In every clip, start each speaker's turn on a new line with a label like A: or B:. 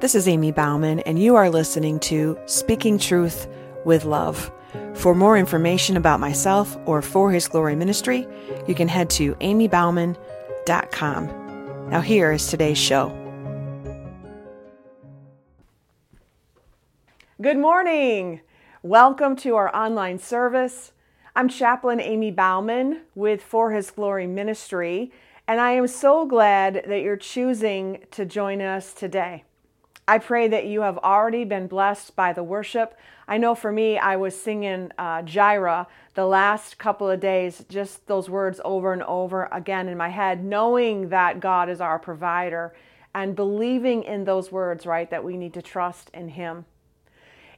A: This is Amy Bauman, and you are listening to Speaking Truth with Love. For more information about myself or For His Glory Ministry, you can head to amybauman.com. Now, here is today's show. Good morning. Welcome to our online service. I'm Chaplain Amy Bauman with For His Glory Ministry, and I am so glad that you're choosing to join us today. I pray that you have already been blessed by the worship. I know for me, I was singing uh, the last couple of days, just those words over and over again in my head, knowing that God is our provider and believing in those words, right, that we need to trust in Him.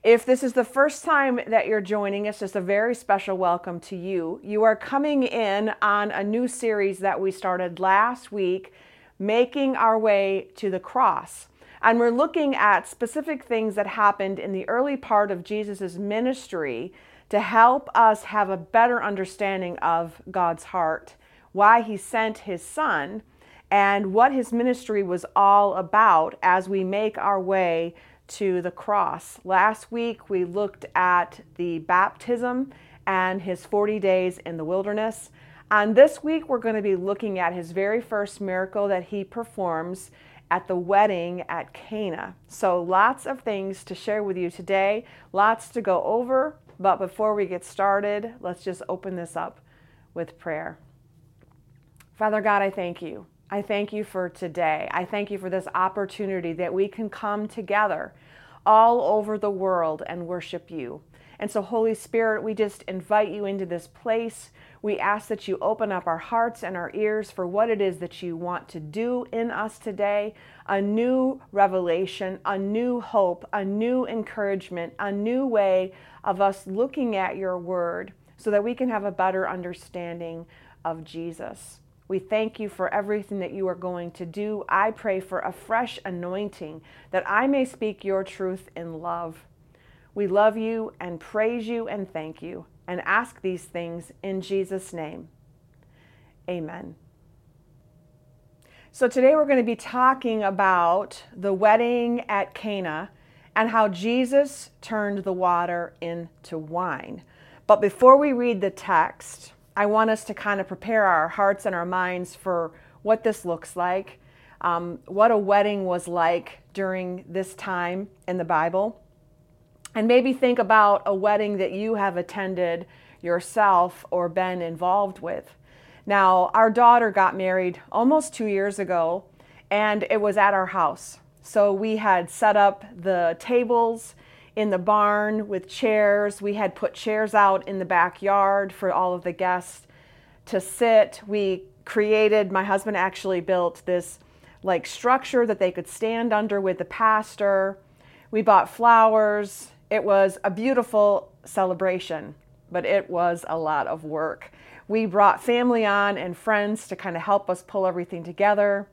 A: If this is the first time that you're joining us, just a very special welcome to you. You are coming in on a new series that we started last week, Making Our Way to the Cross. And we're looking at specific things that happened in the early part of Jesus' ministry to help us have a better understanding of God's heart, why he sent his son, and what his ministry was all about as we make our way to the cross. Last week we looked at the baptism and his 40 days in the wilderness. And this week we're going to be looking at his very first miracle that he performs at the wedding at Cana. So, lots of things to share with you today, lots to go over. But before we get started, let's just open this up with prayer. Father God, I thank you. I thank you for today. I thank you for this opportunity that we can come together all over the world and worship you. And so, Holy Spirit, we just invite you into this place. We ask that you open up our hearts and our ears for what it is that you want to do in us today a new revelation, a new hope, a new encouragement, a new way of us looking at your word so that we can have a better understanding of Jesus. We thank you for everything that you are going to do. I pray for a fresh anointing that I may speak your truth in love. We love you and praise you and thank you and ask these things in Jesus' name. Amen. So, today we're going to be talking about the wedding at Cana and how Jesus turned the water into wine. But before we read the text, I want us to kind of prepare our hearts and our minds for what this looks like, um, what a wedding was like during this time in the Bible and maybe think about a wedding that you have attended yourself or been involved with. Now, our daughter got married almost two years ago, and it was at our house. So we had set up the tables in the barn with chairs. We had put chairs out in the backyard for all of the guests to sit. We created, my husband actually built this like structure that they could stand under with the pastor. We bought flowers, it was a beautiful celebration, but it was a lot of work. We brought family on and friends to kind of help us pull everything together.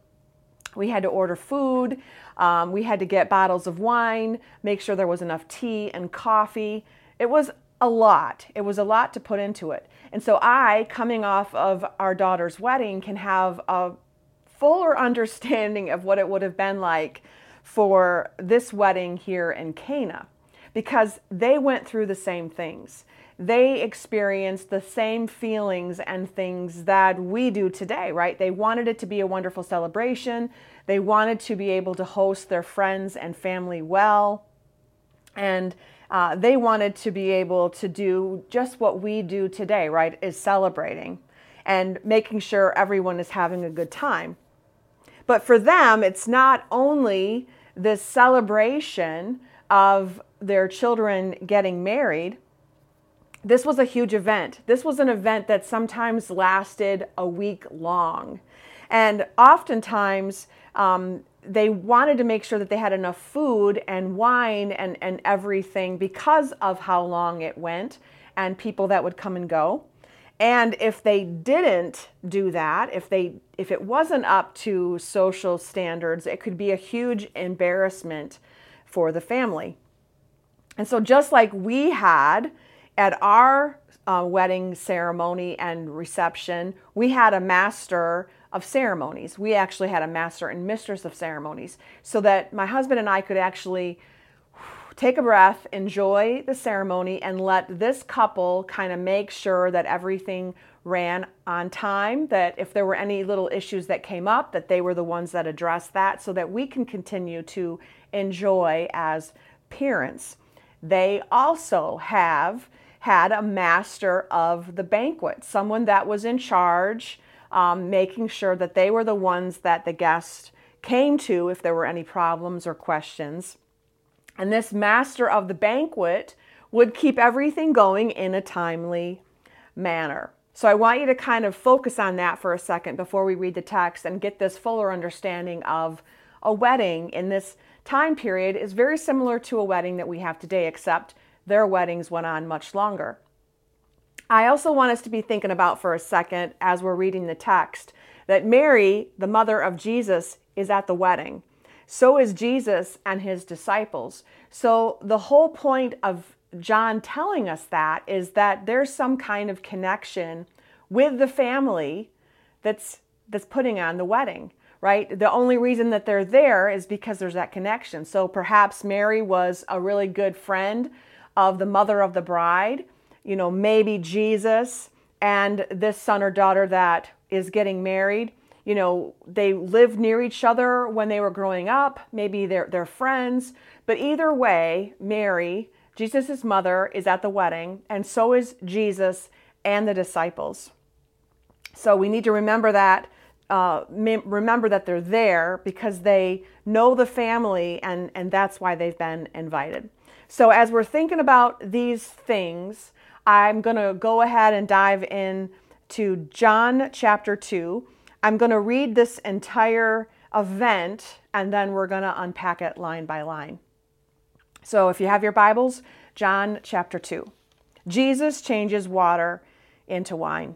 A: We had to order food. Um, we had to get bottles of wine, make sure there was enough tea and coffee. It was a lot. It was a lot to put into it. And so I, coming off of our daughter's wedding, can have a fuller understanding of what it would have been like for this wedding here in Cana because they went through the same things. They experienced the same feelings and things that we do today, right? They wanted it to be a wonderful celebration. They wanted to be able to host their friends and family well. And uh, they wanted to be able to do just what we do today, right? Is celebrating and making sure everyone is having a good time. But for them, it's not only this celebration of their children getting married, this was a huge event. This was an event that sometimes lasted a week long. And oftentimes, um, they wanted to make sure that they had enough food and wine and, and everything because of how long it went and people that would come and go. And if they didn't do that, if they if it wasn't up to social standards, it could be a huge embarrassment for the family. And so, just like we had at our uh, wedding ceremony and reception, we had a master of ceremonies. We actually had a master and mistress of ceremonies so that my husband and I could actually take a breath, enjoy the ceremony, and let this couple kind of make sure that everything ran on time, that if there were any little issues that came up, that they were the ones that addressed that so that we can continue to enjoy as parents. They also have had a master of the banquet, someone that was in charge, um, making sure that they were the ones that the guests came to if there were any problems or questions. And this master of the banquet would keep everything going in a timely manner. So I want you to kind of focus on that for a second before we read the text and get this fuller understanding of a wedding in this time period is very similar to a wedding that we have today, except their weddings went on much longer. I also want us to be thinking about for a second as we're reading the text that Mary, the mother of Jesus, is at the wedding. So is Jesus and his disciples. So the whole point of John telling us that is that there's some kind of connection with the family that's that's putting on the wedding right? The only reason that they're there is because there's that connection. So perhaps Mary was a really good friend of the mother of the bride, you know, maybe Jesus and this son or daughter that is getting married. You know, they lived near each other when they were growing up, maybe they're, they're friends. But either way, Mary, Jesus' mother, is at the wedding, and so is Jesus and the disciples. So we need to remember that. Uh, remember that they're there because they know the family, and, and that's why they've been invited. So, as we're thinking about these things, I'm going to go ahead and dive in to John chapter 2. I'm going to read this entire event and then we're going to unpack it line by line. So, if you have your Bibles, John chapter 2. Jesus changes water into wine.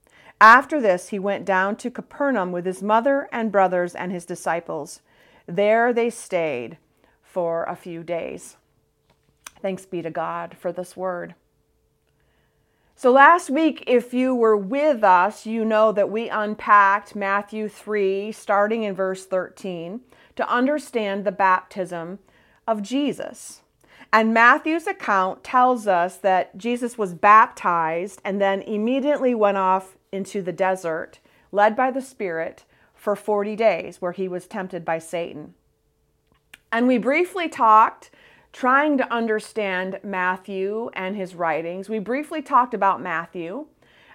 A: After this, he went down to Capernaum with his mother and brothers and his disciples. There they stayed for a few days. Thanks be to God for this word. So, last week, if you were with us, you know that we unpacked Matthew 3, starting in verse 13, to understand the baptism of Jesus. And Matthew's account tells us that Jesus was baptized and then immediately went off into the desert, led by the Spirit, for 40 days where he was tempted by Satan. And we briefly talked, trying to understand Matthew and his writings. We briefly talked about Matthew,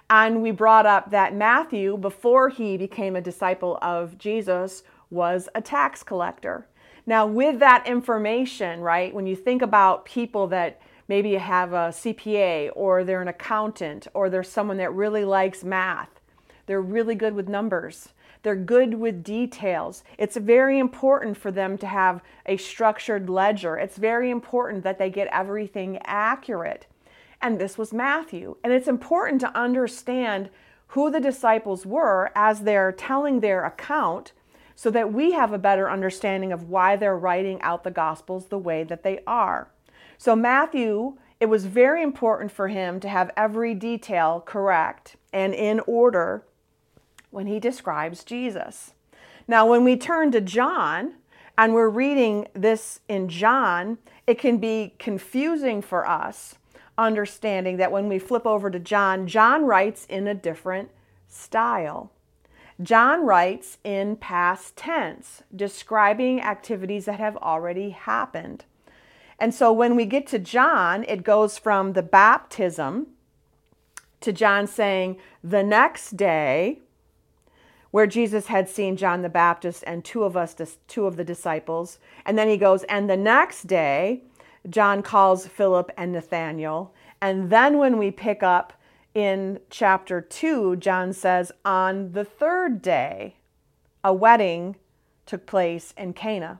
A: and we brought up that Matthew, before he became a disciple of Jesus, was a tax collector. Now, with that information, right, when you think about people that maybe you have a CPA or they're an accountant or they're someone that really likes math, they're really good with numbers. They're good with details. It's very important for them to have a structured ledger. It's very important that they get everything accurate. And this was Matthew. And it's important to understand who the disciples were as they're telling their account so that we have a better understanding of why they're writing out the Gospels the way that they are. So, Matthew, it was very important for him to have every detail correct and in order when he describes Jesus. Now, when we turn to John and we're reading this in John, it can be confusing for us understanding that when we flip over to John, John writes in a different style. John writes in past tense, describing activities that have already happened. And so when we get to John, it goes from the baptism to John saying, the next day, where Jesus had seen John the Baptist and two of us, two of the disciples. And then he goes, and the next day, John calls Philip and Nathanael. And then when we pick up in chapter 2, John says, on the third day, a wedding took place in Cana.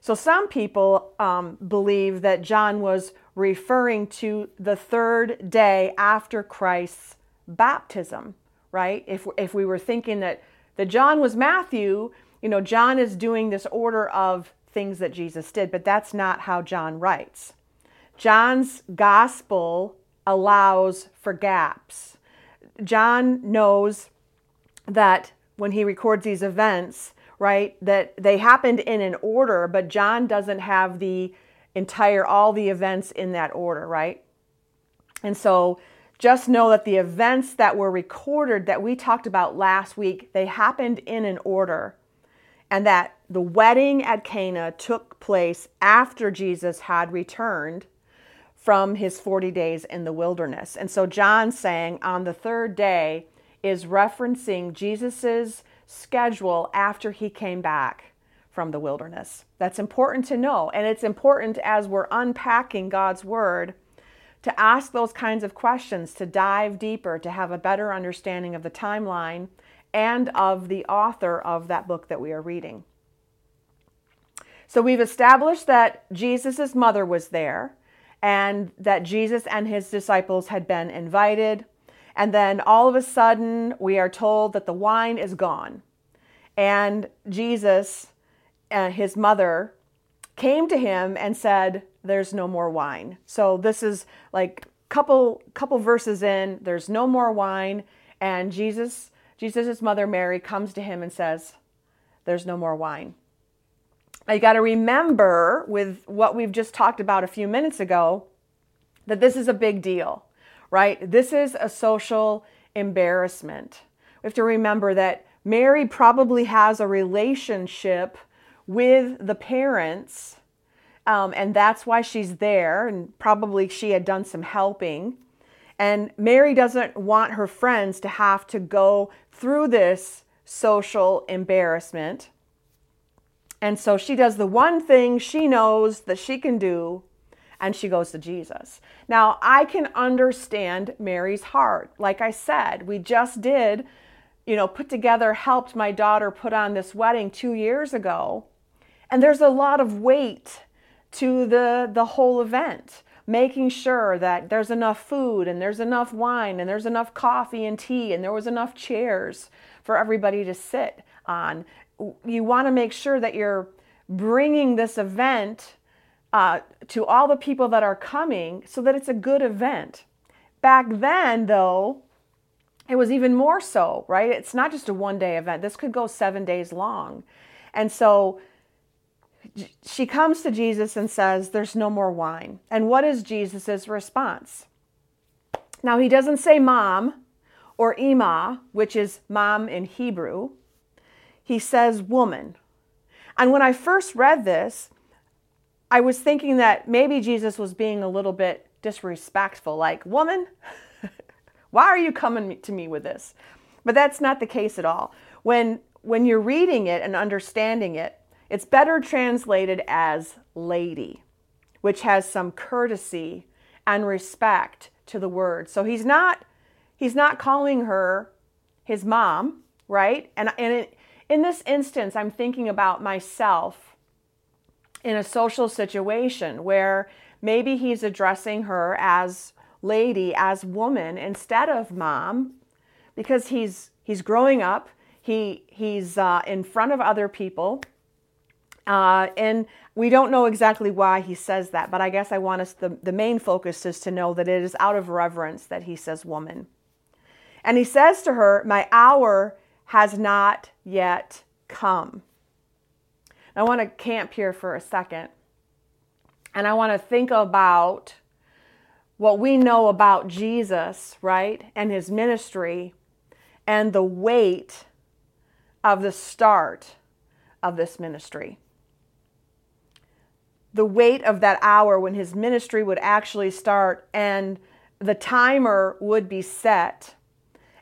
A: So some people um, believe that John was referring to the third day after Christ's baptism, right? If, if we were thinking that, that John was Matthew, you know, John is doing this order of things that Jesus did, but that's not how John writes. John's gospel allows for gaps. John knows that when he records these events, right, that they happened in an order, but John doesn't have the entire, all the events in that order, right? And so just know that the events that were recorded that we talked about last week, they happened in an order. And that the wedding at Cana took place after Jesus had returned from his 40 days in the wilderness. And so John saying on the third day is referencing Jesus's schedule after he came back from the wilderness. That's important to know. And it's important as we're unpacking God's word to ask those kinds of questions, to dive deeper, to have a better understanding of the timeline and of the author of that book that we are reading. So we've established that Jesus' mother was there and that Jesus and his disciples had been invited. And then all of a sudden, we are told that the wine is gone. And Jesus and his mother came to him and said, There's no more wine. So this is like couple couple verses in, there's no more wine, and Jesus, Jesus' mother Mary comes to him and says, There's no more wine. Now you got to remember with what we've just talked about a few minutes ago that this is a big deal right? This is a social embarrassment. We have to remember that Mary probably has a relationship with the parents, um, and that's why she's there, and probably she had done some helping. And Mary doesn't want her friends to have to go through this social embarrassment. And so she does the one thing she knows that she can do and she goes to Jesus. Now, I can understand Mary's heart. Like I said, we just did, you know, put together, helped my daughter put on this wedding two years ago. And there's a lot of weight to the, the whole event, making sure that there's enough food and there's enough wine and there's enough coffee and tea and there was enough chairs for everybody to sit on. You want to make sure that you're bringing this event uh, to all the people that are coming so that it's a good event. Back then, though, it was even more so, right? It's not just a one day event, this could go seven days long. And so she comes to Jesus and says, There's no more wine. And what is Jesus' response? Now, he doesn't say mom or ima, which is mom in Hebrew. He says woman. And when I first read this, I was thinking that maybe Jesus was being a little bit disrespectful, like, woman, why are you coming to me with this? But that's not the case at all. When, when you're reading it and understanding it, it's better translated as lady, which has some courtesy and respect to the word. So he's not he's not calling her his mom, right? And, and it, in this instance, I'm thinking about myself in a social situation where maybe he's addressing her as lady, as woman instead of mom because he's he's growing up, He, he's uh, in front of other people. Uh, and we don't know exactly why he says that, but I guess I want us, the, the main focus is to know that it is out of reverence that he says woman. And he says to her, My hour has not yet come. I want to camp here for a second. And I want to think about what we know about Jesus, right, and his ministry, and the weight of the start of this ministry. The weight of that hour when his ministry would actually start, and the timer would be set,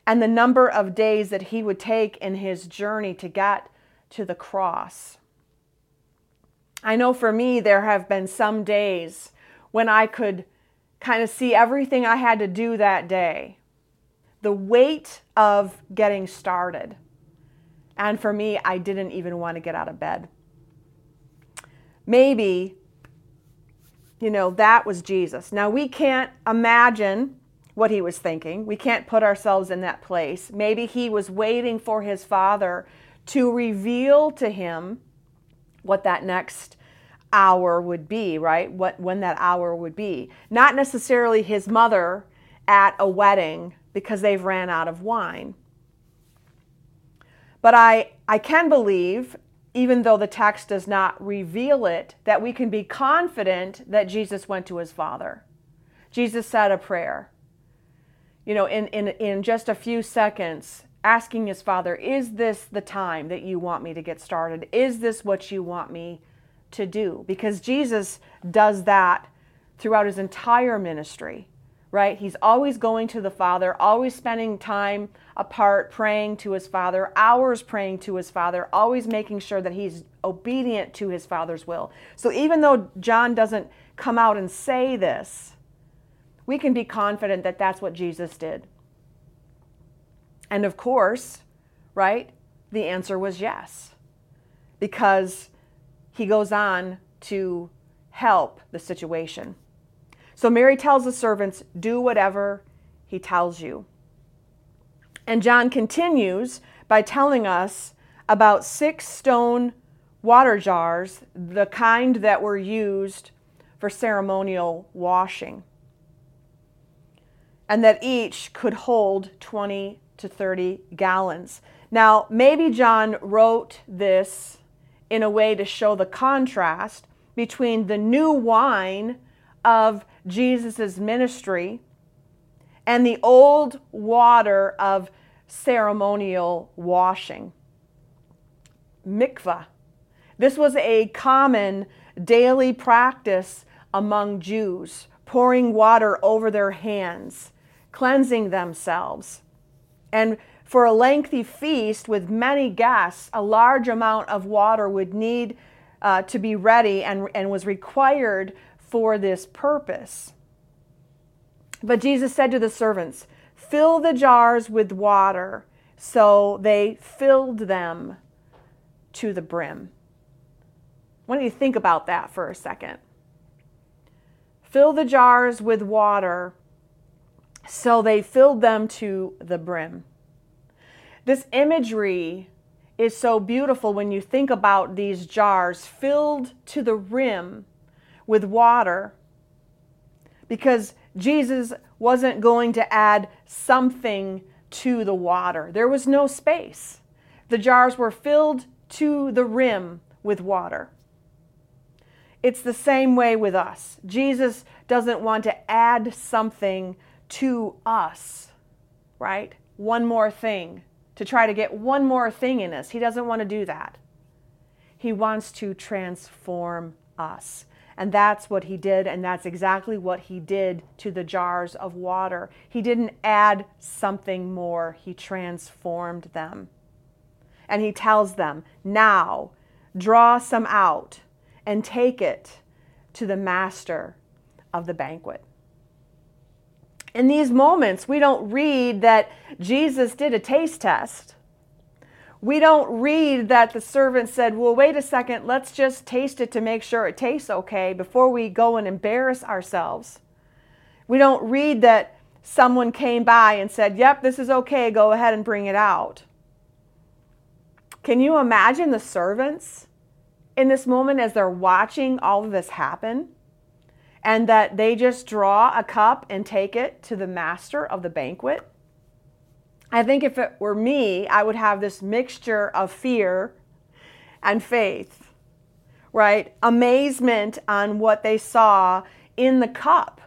A: and the number of days that he would take in his journey to get to the cross. I know for me, there have been some days when I could kind of see everything I had to do that day, the weight of getting started. And for me, I didn't even want to get out of bed. Maybe, you know, that was Jesus. Now, we can't imagine what he was thinking. We can't put ourselves in that place. Maybe he was waiting for his father to reveal to him what that next hour would be, right? What when that hour would be. Not necessarily his mother at a wedding because they've ran out of wine. But I I can believe even though the text does not reveal it that we can be confident that Jesus went to his father. Jesus said a prayer. You know, in in in just a few seconds asking his father, Is this the time that you want me to get started? Is this what you want me to do? Because Jesus does that throughout his entire ministry, right? He's always going to the Father, always spending time apart praying to his Father, hours praying to his Father, always making sure that he's obedient to his Father's will. So even though John doesn't come out and say this, we can be confident that that's what Jesus did. And of course, right, the answer was yes. Because he goes on to help the situation. So Mary tells the servants, Do whatever he tells you. And John continues by telling us about six stone water jars, the kind that were used for ceremonial washing, and that each could hold 20 to 30 gallons. Now, maybe John wrote this in a way to show the contrast between the new wine of Jesus' ministry and the old water of ceremonial washing. Mikvah. This was a common daily practice among Jews, pouring water over their hands, cleansing themselves. And for a lengthy feast with many guests, a large amount of water would need uh, to be ready and, and was required for this purpose. But Jesus said to the servants, Fill the jars with water. So they filled them to the brim. Why don't you think about that for a second? Fill the jars with water. So they filled them to the brim. This imagery is so beautiful when you think about these jars filled to the rim with water because Jesus wasn't going to add something to the water. There was no space. The jars were filled to the rim with water. It's the same way with us. Jesus doesn't want to add something to us, right? One more thing to try to get one more thing in us. He doesn't want to do that. He wants to transform us. And that's what he did, and that's exactly what he did to the jars of water. He didn't add something more, he transformed them. And he tells them, Now draw some out and take it to the master of the banquet in these moments, we don't read that Jesus did a taste test. We don't read that the servant said, Well, wait a second, let's just taste it to make sure it tastes okay before we go and embarrass ourselves. We don't read that someone came by and said, Yep, this is okay, go ahead and bring it out. Can you imagine the servants in this moment as they're watching all of this happen? And that they just draw a cup and take it to the master of the banquet? I think if it were me, I would have this mixture of fear and faith, right? Amazement on what they saw in the cup.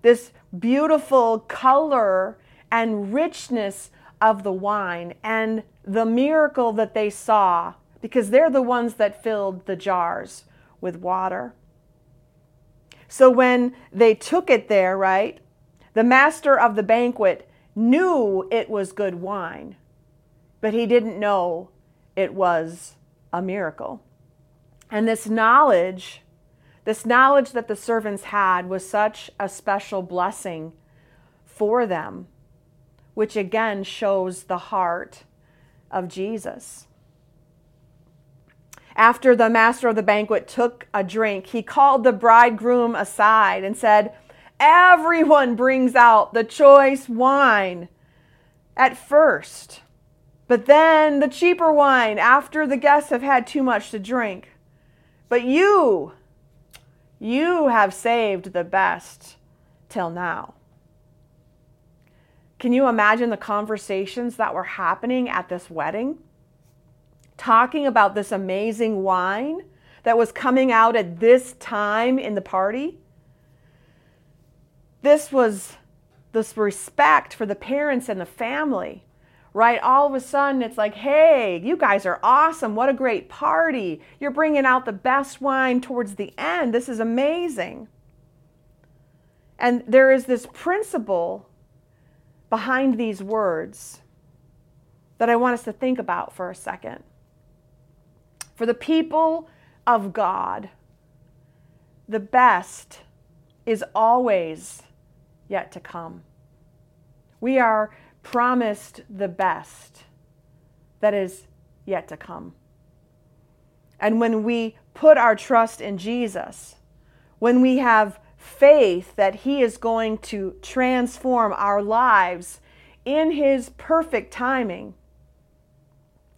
A: This beautiful color and richness of the wine and the miracle that they saw because they're the ones that filled the jars with water. So when they took it there, right, the master of the banquet knew it was good wine, but he didn't know it was a miracle. And this knowledge, this knowledge that the servants had was such a special blessing for them, which again shows the heart of Jesus. After the master of the banquet took a drink, he called the bridegroom aside and said, Everyone brings out the choice wine at first, but then the cheaper wine after the guests have had too much to drink. But you, you have saved the best till now. Can you imagine the conversations that were happening at this wedding? Talking about this amazing wine that was coming out at this time in the party? This was this respect for the parents and the family, right? All of a sudden, it's like, hey, you guys are awesome. What a great party. You're bringing out the best wine towards the end. This is amazing. And there is this principle behind these words that I want us to think about for a second. For the people of God, the best is always yet to come. We are promised the best that is yet to come. And when we put our trust in Jesus, when we have faith that He is going to transform our lives in His perfect timing.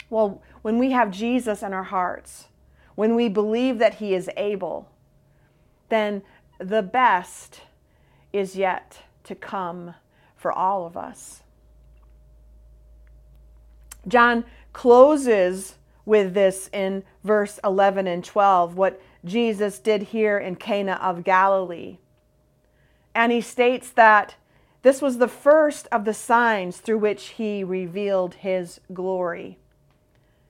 A: Well, when we have Jesus in our hearts, when we believe that He is able, then the best is yet to come for all of us. John closes with this in verse 11 and 12, what Jesus did here in Cana of Galilee. And he states that this was the first of the signs through which he revealed his glory,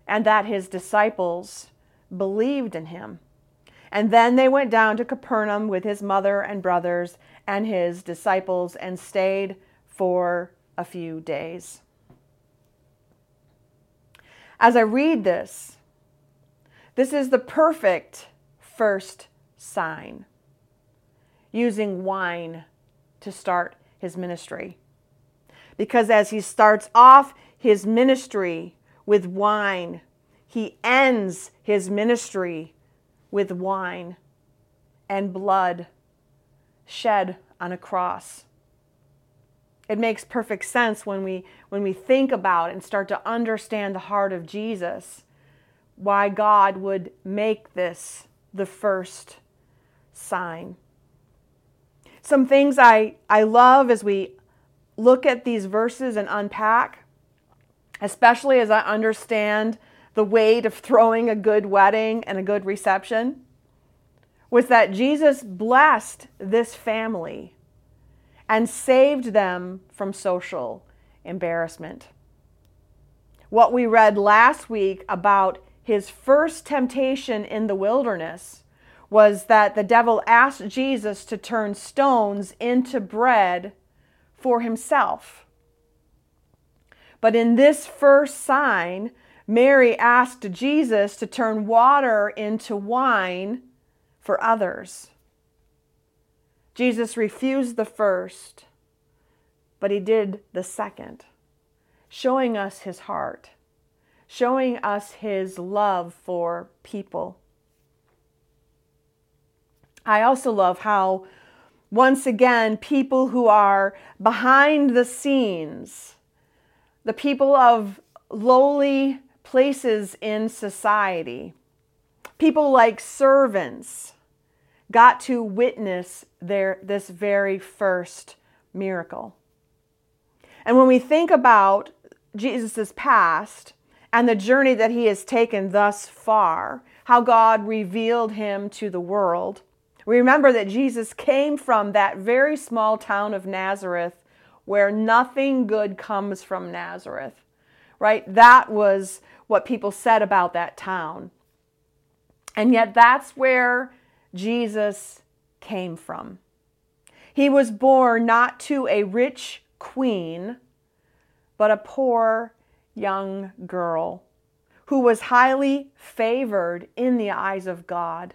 A: and that his disciples believed in him. And then they went down to Capernaum with his mother and brothers and his disciples and stayed for a few days. As I read this, this is the perfect first sign using wine to start his ministry. Because as he starts off his ministry with wine, he ends his ministry with wine and blood shed on a cross. It makes perfect sense when we when we think about and start to understand the heart of Jesus why God would make this the first sign. Some things I, I love as we look at these verses and unpack, especially as I understand the weight of throwing a good wedding and a good reception, was that Jesus blessed this family and saved them from social embarrassment. What we read last week about his first temptation in the wilderness was that the devil asked Jesus to turn stones into bread for himself. But in this first sign, Mary asked Jesus to turn water into wine for others. Jesus refused the first, but he did the second, showing us his heart showing us his love for people. I also love how, once again, people who are behind the scenes, the people of lowly places in society. People like servants got to witness their, this very first miracle. And when we think about Jesus' past and the journey that he has taken thus far, how God revealed him to the world, we remember that Jesus came from that very small town of Nazareth where nothing good comes from Nazareth, right? That was what people said about that town. And yet, that's where Jesus came from. He was born not to a rich queen, but a poor young girl who was highly favored in the eyes of God,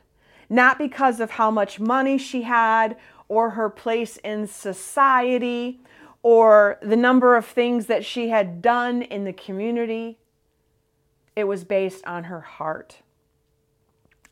A: not because of how much money she had or her place in society or the number of things that she had done in the community. It was based on her heart.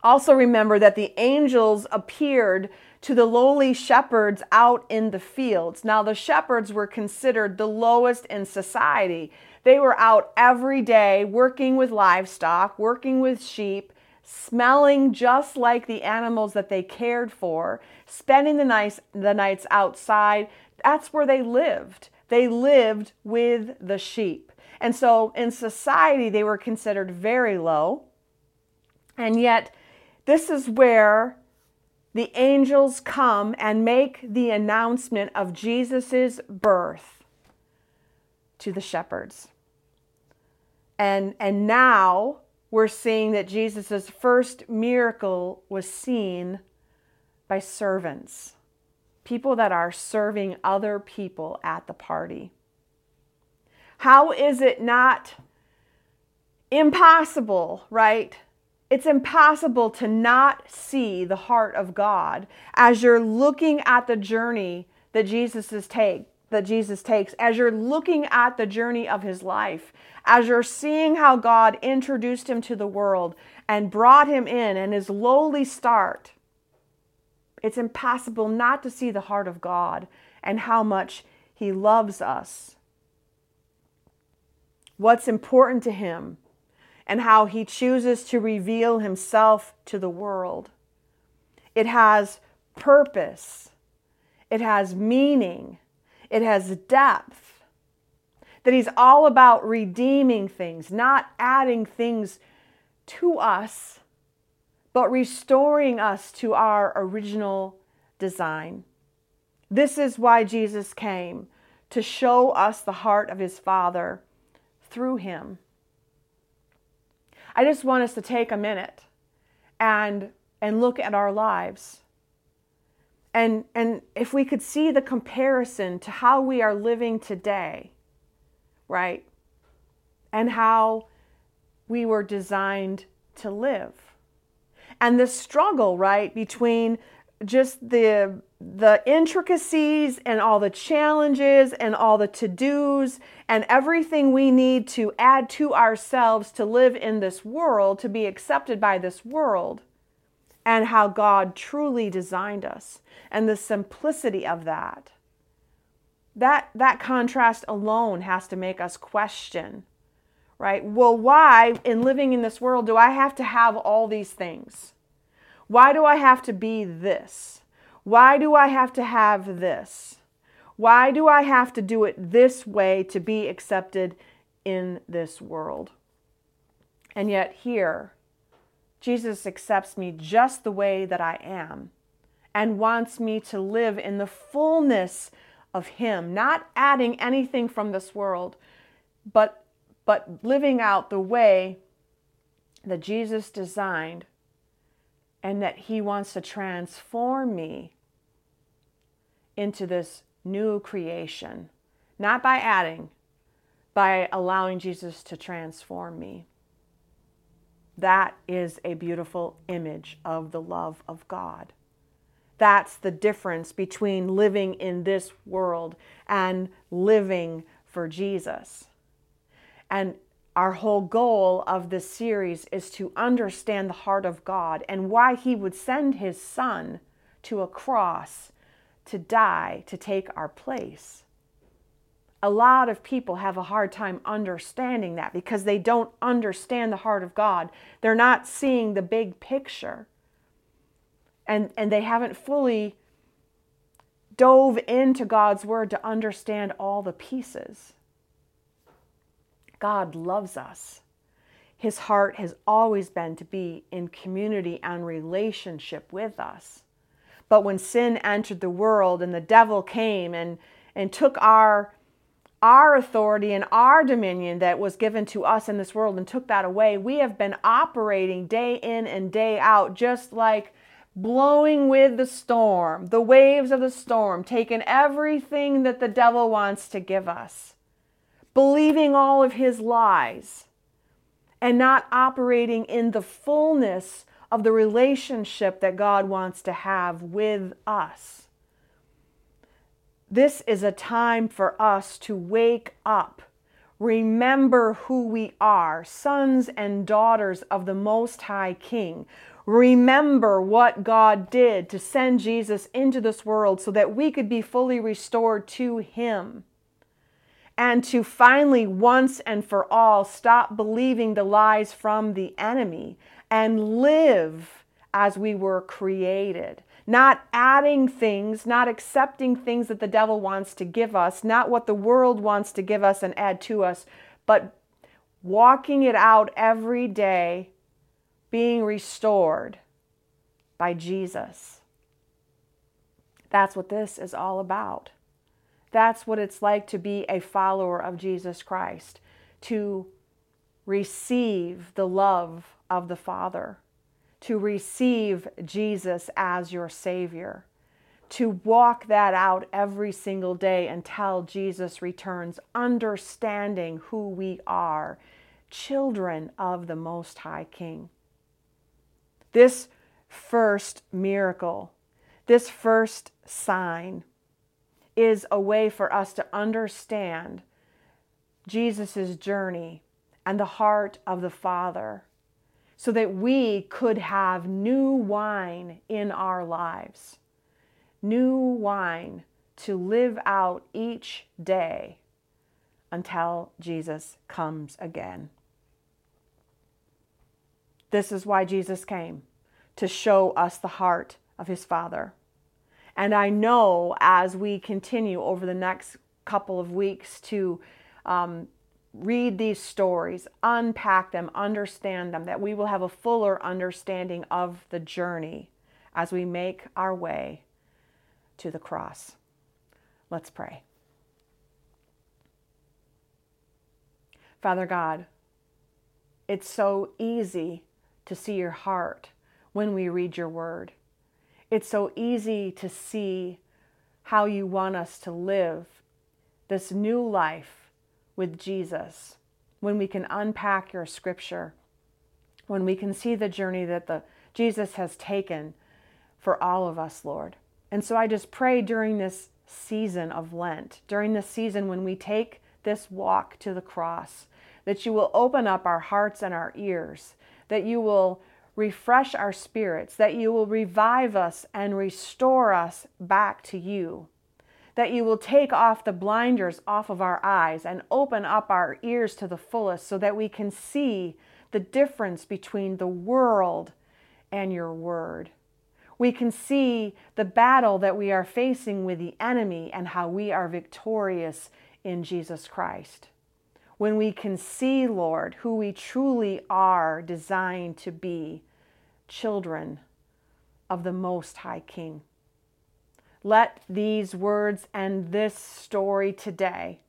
A: Also, remember that the angels appeared to the lowly shepherds out in the fields. Now, the shepherds were considered the lowest in society. They were out every day working with livestock, working with sheep, smelling just like the animals that they cared for, spending the nights, the nights outside. That's where they lived. They lived with the sheep. And so in society, they were considered very low. And yet, this is where the angels come and make the announcement of Jesus' birth to the shepherds. And, and now we're seeing that Jesus' first miracle was seen by servants, people that are serving other people at the party. How is it not impossible, right? It's impossible to not see the heart of God as you're looking at the journey that Jesus is take that Jesus takes, as you're looking at the journey of his life, as you're seeing how God introduced him to the world and brought him in and his lowly start. It's impossible not to see the heart of God and how much he loves us. What's important to him and how he chooses to reveal himself to the world. It has purpose, it has meaning, it has depth. That he's all about redeeming things, not adding things to us, but restoring us to our original design. This is why Jesus came to show us the heart of his Father through him. I just want us to take a minute and and look at our lives. And and if we could see the comparison to how we are living today, right? And how we were designed to live. And the struggle, right, between just the the intricacies and all the challenges and all the to-dos and everything we need to add to ourselves to live in this world, to be accepted by this world, and how God truly designed us and the simplicity of that. That that contrast alone has to make us question, right? Well, why in living in this world do I have to have all these things? Why do I have to be this? Why do I have to have this? Why do I have to do it this way to be accepted in this world? And yet, here, Jesus accepts me just the way that I am and wants me to live in the fullness of Him, not adding anything from this world, but, but living out the way that Jesus designed and that He wants to transform me into this new creation, not by adding, by allowing Jesus to transform me. That is a beautiful image of the love of God. That's the difference between living in this world and living for Jesus. And our whole goal of this series is to understand the heart of God and why He would send His Son to a cross to die to take our place. a lot of people have a hard time understanding that because they don't understand the heart of God. They're not seeing the big picture. And, and they haven't fully dove into God's word to understand all the pieces. God loves us. His heart has always been to be in community and relationship with us. But when sin entered the world and the devil came and, and took our our authority and our dominion that was given to us in this world and took that away, we have been operating day in and day out, just like blowing with the storm, the waves of the storm, taking everything that the devil wants to give us, believing all of his lies, and not operating in the fullness of the relationship that God wants to have with us. This is a time for us to wake up. Remember who we are, sons and daughters of the Most High King. Remember what God did to send Jesus into this world so that we could be fully restored to Him. And to finally, once and for all, stop believing the lies from the enemy and live as we were created not adding things, not accepting things that the devil wants to give us, not what the world wants to give us and add to us, but walking it out every day, being restored by Jesus. That's what this is all about. That's what it's like to be a follower of Jesus Christ, to receive the love of the Father to receive Jesus as your Savior, to walk that out every single day until Jesus returns, understanding who we are, children of the Most High King. This first miracle, this first sign, is a way for us to understand Jesus' journey and the heart of the Father so that we could have new wine in our lives. New wine to live out each day until Jesus comes again. This is why Jesus came to show us the heart of his Father. And I know as we continue over the next couple of weeks to um, read these stories, unpack them, understand them, that we will have a fuller understanding of the journey as we make our way to the cross. Let's pray. Father God, it's so easy to see your heart when we read your word. It's so easy to see how you want us to live this new life with Jesus, when we can unpack your scripture, when we can see the journey that the Jesus has taken for all of us, Lord. And so I just pray during this season of Lent, during this season when we take this walk to the cross, that you will open up our hearts and our ears, that you will refresh our spirits, that you will revive us and restore us back to you that you will take off the blinders off of our eyes and open up our ears to the fullest so that we can see the difference between the world and your word. We can see the battle that we are facing with the enemy and how we are victorious in Jesus Christ. When we can see, Lord, who we truly are designed to be, children of the Most High King. Let these words and this story today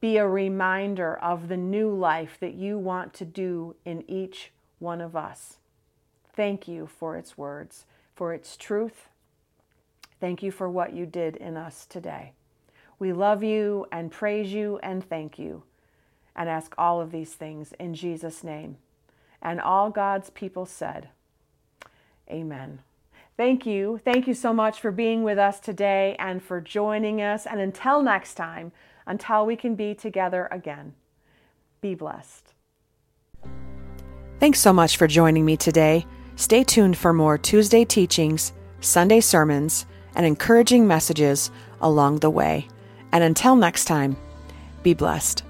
A: be a reminder of the new life that you want to do in each one of us. Thank you for its words, for its truth. Thank you for what you did in us today. We love you and praise you and thank you and ask all of these things in Jesus' name. And all God's people said, Amen. Thank you. Thank you so much for being with us today and for joining us. And until next time, until we can be together again, be blessed.
B: Thanks so much for joining me today. Stay tuned for more Tuesday teachings, Sunday sermons, and encouraging messages along the way. And until next time, be blessed.